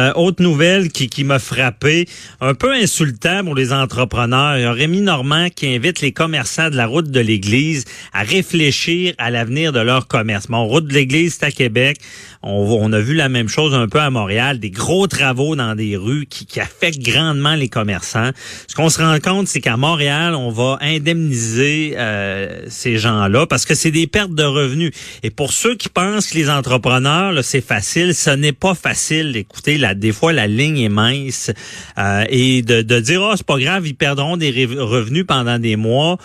Euh, autre nouvelle qui, qui m'a frappé, un peu insultant pour les entrepreneurs. Il y a Rémi Normand qui invite les commerçants de la route de l'Église à réfléchir à l'avenir de leur commerce. Mon route de l'Église, c'est à Québec. On, on, a vu la même chose un peu à Montréal, des gros travaux dans des rues qui, qui affectent grandement les commerçants. Ce qu'on se rend compte, c'est qu'à Montréal, on va indemniser euh, ces gens-là parce que c'est des pertes de revenus. Et pour ceux qui pensent que les entrepreneurs, c'est facile, ce n'est pas facile. Des fois la ligne est mince euh, et de, de dire oh c'est pas grave, ils perdront des revenus pendant des mois.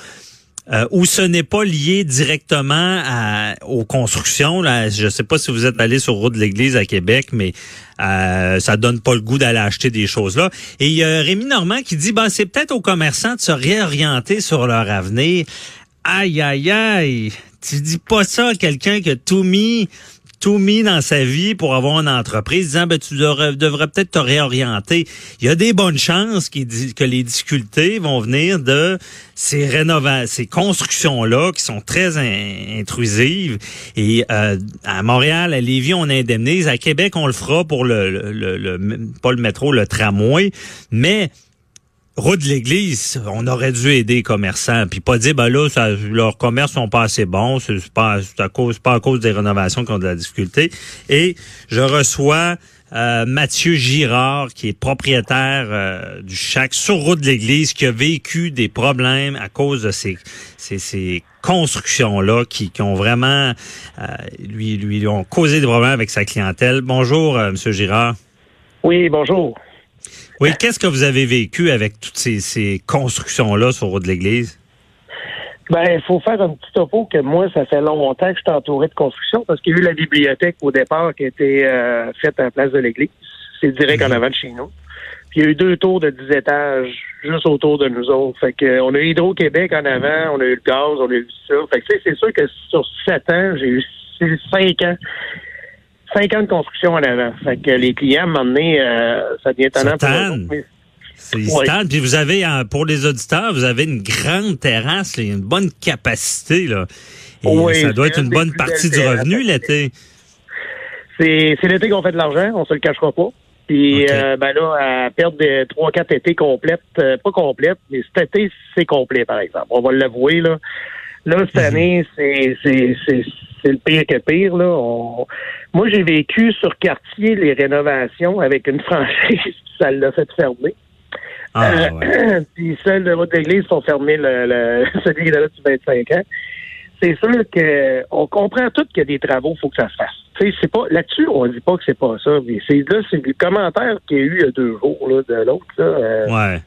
Euh, où ce n'est pas lié directement à, aux constructions. Là. Je ne sais pas si vous êtes allé sur route de l'Église à Québec, mais euh, ça donne pas le goût d'aller acheter des choses là. Et il y a Rémi Normand qui dit, ben, c'est peut-être aux commerçants de se réorienter sur leur avenir. Aïe, aïe, aïe. Tu dis pas ça à quelqu'un qui a tout mis tout mis dans sa vie pour avoir une entreprise, disant ben, tu devrais, peut-être te réorienter. Il y a des bonnes chances que les difficultés vont venir de ces rénovations, ces constructions-là qui sont très intrusives. Et euh, à Montréal, à Lévis, on indemnise. À Québec, on le fera pour le, le, le pas le métro, le tramway. Mais route de l'église, on aurait dû aider les commerçants, puis pas dire ben là, leurs commerces sont pas assez bons, c'est pas à cause, des rénovations qui ont de la difficulté. Et je reçois euh, Mathieu Girard, qui est propriétaire euh, du Chac sur route de l'église, qui a vécu des problèmes à cause de ces, constructions-là qui, ont vraiment euh, lui, causé des problèmes avec sa clientèle. Bonjour, Monsieur Girard. Oui, bonjour. Oui, qu'est-ce que vous avez vécu avec toutes ces, constructions-là sur route de l'Église? Ben, il faut faire un petit topo que moi, ça fait longtemps que je suis entouré de construction parce qu'il y a eu la bibliothèque au départ qui a été euh, faite à la place de l'église. C'est direct en mhm. avant de chez nous. Puis il y a eu deux tours de 10 étages juste autour de nous autres. Fait que on a eu Hydro-Québec en avant, on a eu le gaz, on a eu ça. Fait que c'est sûr que sur sept ans, j'ai eu cinq ans cinq ans de construction en avant. Fait que les clients, m'ont donné, euh, ça devient étonnant C'est Puis vous avez, pour les auditeurs, vous avez une grande terrasse, une bonne capacité. Là. Et ça doit être une bonne partie du revenu l'été. C'est l'été qu'on fait de l'argent, on se le cachera pas. Puis euh, ben là, à perdre des trois, quatre étés complètes, euh, pas complètes, mais cet été, c'est complet, par exemple. On va l'avouer, là. Là, cette mhm. année, c'est c'est le pire que pire. Là. Moi, j'ai vécu sur quartier les rénovations avec une franchise, ça l'a fait fermer. Ah, euh, Puis celles de votre église sont fermées le, le, celui qui est là depuis 25 ans. C'est sûr que on comprend tout qu'il y a des travaux, il faut que ça se fasse. c'est pas là-dessus, on dit pas que c'est pas ça. Mais c'est là, c'est le commentaire qu'il y a eu il y a deux jours là, de l'autre. Euh, ouais.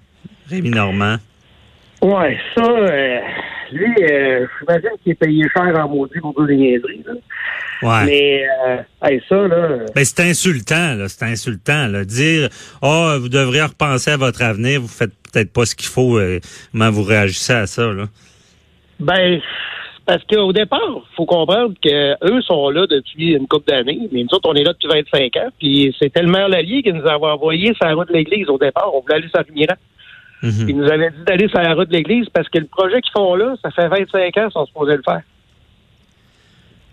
Rémi Normand. Ouais, ça, euh, lui, euh, j'imagine qu'il est payé cher en maudit pour toutes les niaiseries. Là. Ouais. Mais euh, ça, là. Ben, c'est insultant, là. C'est insultant, là. Dire Oh, vous devriez repenser à votre avenir, vous faites peut-être pas ce qu'il faut. Euh, comment vous réagissez à ça, là? Ben, parce qu'au départ, faut comprendre qu'eux sont là depuis une couple d'années, mais nous autres, on est là depuis 25 ans, puis c'était le maire Lallier qui nous avait envoyé sur la route de l'église au départ. On voulait aller sur Mhm. Ils nous avaient dit d'aller sur la route de l'église parce que le projet qu'ils font là, ça fait 25 ans qu'ils sont supposés le faire.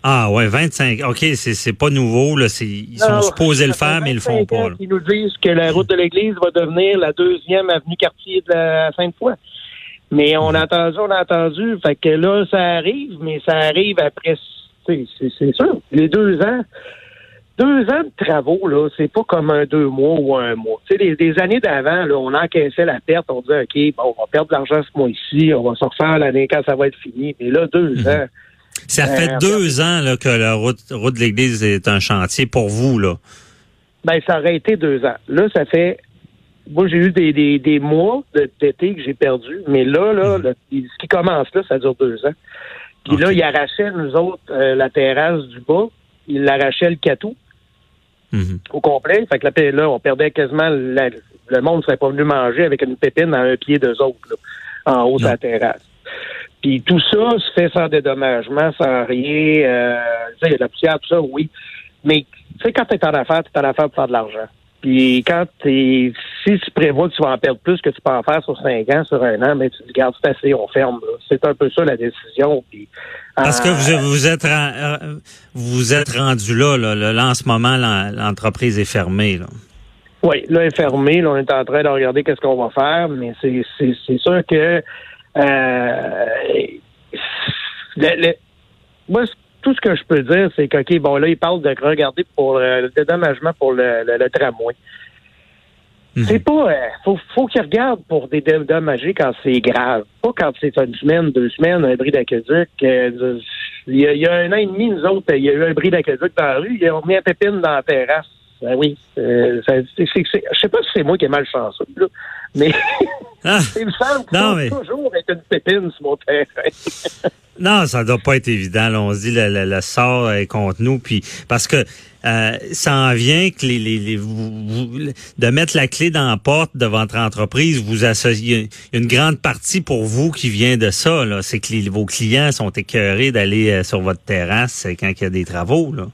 Ah ouais, 25. OK, c'est pas nouveau. Là. Ils sont supposés le faire, mais ils le font pas. Ils nous disent que la route de l'église va devenir la deuxième avenue quartier de la Sainte-Foy. Mais on a entendu, on a entendu. Fait que là, ça arrive, mais ça arrive après. C'est sûr. Les deux ans, deux ans de travaux, là, c'est pas comme un deux mois ou un mois. Tu sais, des années d'avant, là, on encaissait la perte, on disait, OK, bon, on va perdre de l'argent ce mois-ci, on va se refaire l'année quand ça va être fini. Mais là, deux mhm. ans. Ça fait ben, deux ans là, que la route, route de l'Église est un chantier pour vous, là. Ben, ça aurait été deux ans. Là, ça fait. Moi, j'ai eu des, des, des mois d'été que j'ai perdu, mais là, là, mhm. ce qui commence là, ça dure deux ans. Puis là, il arrachait, nous autres, euh, la terrasse du bas, il arrachait le catou. Mhm. au complet. Fait que là, on perdait quasiment le monde serait pas venu manger avec une pépine à un pied d'eux autres, en haut de la terrasse. Puis tout ça se fait sans dédommagement, sans rien. Euh, il y a de la poussière, tout ça, oui. Mais tu sais, quand tu es en affaires, tu es en affaires pour faire de l'argent. Puis quand tu si tu prévois que tu vas en perdre plus que tu peux en faire sur cinq ans, sur un an, mais tu dis garde, c'est assez, on ferme. C'est un peu ça la décision. Puis, Parce que vous, euh, vous êtes euh, vous êtes rendu là, là, en ce moment, l'entreprise est fermée. Là. Oui, là, elle est fermée. Là, on est en train de regarder qu'est-ce qu'on va faire, mais c'est, c'est, sûr que euh, moi, tout ce que je peux dire, c'est que, OK, bon, là, il parle de regarder pour le dédommagement pour le, le, tramway. Mhm. C'est pas. Euh, faut, faut qu'il regarde pour des dédommager quand c'est grave. Pas quand c'est une semaine, deux semaines, un bris d'aqueduc. Euh, il, y a, un an et demi, nous autres, il y a eu un bris d'aqueduc dans la rue. Ils ont mis un pépine dans la terrasse. Ben oui. Euh, je sais pas si c'est moi qui ai mal chanceux, là, mais ah, il me semble que non, mais... toujours être une pépine sur mon terrain. non, ça doit pas être évident. on se dit le, le, le, sort est contre nous, puis parce que euh, ça en vient que les, les, les vous, de mettre la clé dans la porte de votre entreprise, vous associez une grande partie pour vous qui vient de ça. Là, c'est que les, vos clients sont écœurés d'aller euh, sur votre terrasse quand il y a des travaux. Là.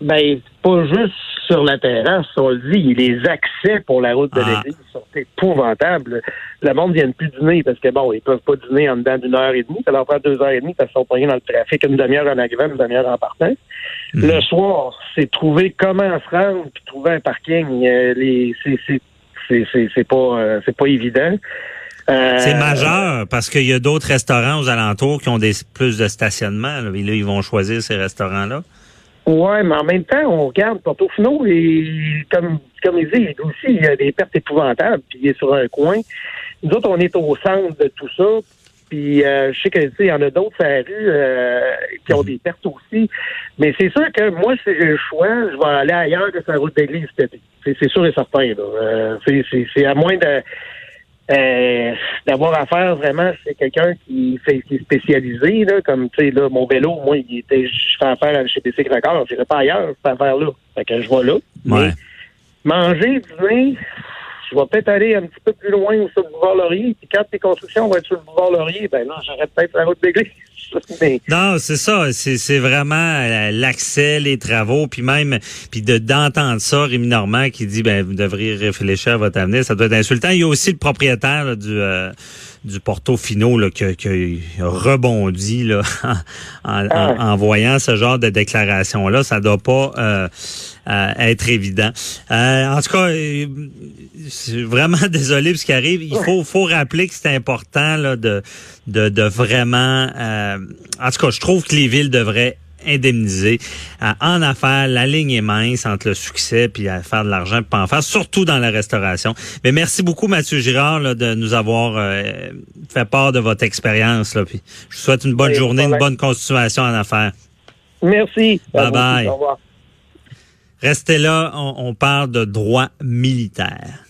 Ben, pas juste sur la terrasse, on le dit, les accès pour la route de ah. l'église sont épouvantables. Le monde vient plus dîner parce que bon, ils peuvent pas dîner en dedans d'une heure et demie. Ça leur prend deux heures et demie parce qu'ils sont pognés dans le trafic une demi-heure en arrivant, une demi-heure en partant. Mhm. Le soir, c'est trouver comment se rendre puis trouver un parking. Euh, les, c'est, c'est, c'est, c'est pas, euh, c'est pas évident. Euh, c'est majeur parce qu'il y a d'autres restaurants aux alentours qui ont des plus de stationnement. Là, et là, ils vont choisir ces restaurants-là. Oui, mais en même temps, on regarde Portofino et comme, comme il dit, aussi, il y a des pertes épouvantables, puis il est sur un coin. Nous autres, on est au centre de tout ça. Puis euh, je sais que il y en a d'autres à la rue euh, qui ont des pertes aussi. Mais c'est sûr que moi, si j'ai le choix, je vais aller ailleurs que sur la route d'église cet été. C'est sûr et certain. Euh, c'est à moins de euh, d'avoir affaire vraiment, c'est quelqu'un qui, fait, qui est spécialisé, là, comme tu sais, là, mon vélo, moi, il était, je fais affaire chez PC Cracker, je pas ailleurs, cette affaire-là. Fait que je vais là. Ouais. manger, dîner, je vais peut-être aller un petit peu plus loin sur le boulevard Laurier, puis quand tes constructions vont être sur le boulevard Laurier, ben non, j'arrête peut-être la route d'église. Non, c'est ça. C'est vraiment euh, l'accès, les travaux, puis même puis de d'entendre ça, Rémi Normand qui dit ben vous devriez réfléchir à votre avenir, ça doit être insultant. Il y a aussi le propriétaire du euh, du Portofino là, qui, qui a rebondi là, en, ah. en, voyant ce genre de déclaration là. Ça doit pas euh, être évident. en tout cas, je suis vraiment désolé pour ce qui arrive. Il faut, faut rappeler que c'est important là, de, de, de vraiment... en tout cas, je trouve que les villes devraient indemniser. en affaires, la ligne est mince entre le succès puis à faire de l'argent pas en faire, surtout dans la restauration. Mais merci beaucoup, Mathieu Girard, de nous avoir euh, fait part de votre expérience. Là, puis je vous souhaite une bonne journée, une bonne continuation en affaires. Merci. Bye bye. Restez là, on, on parle de droit militaire.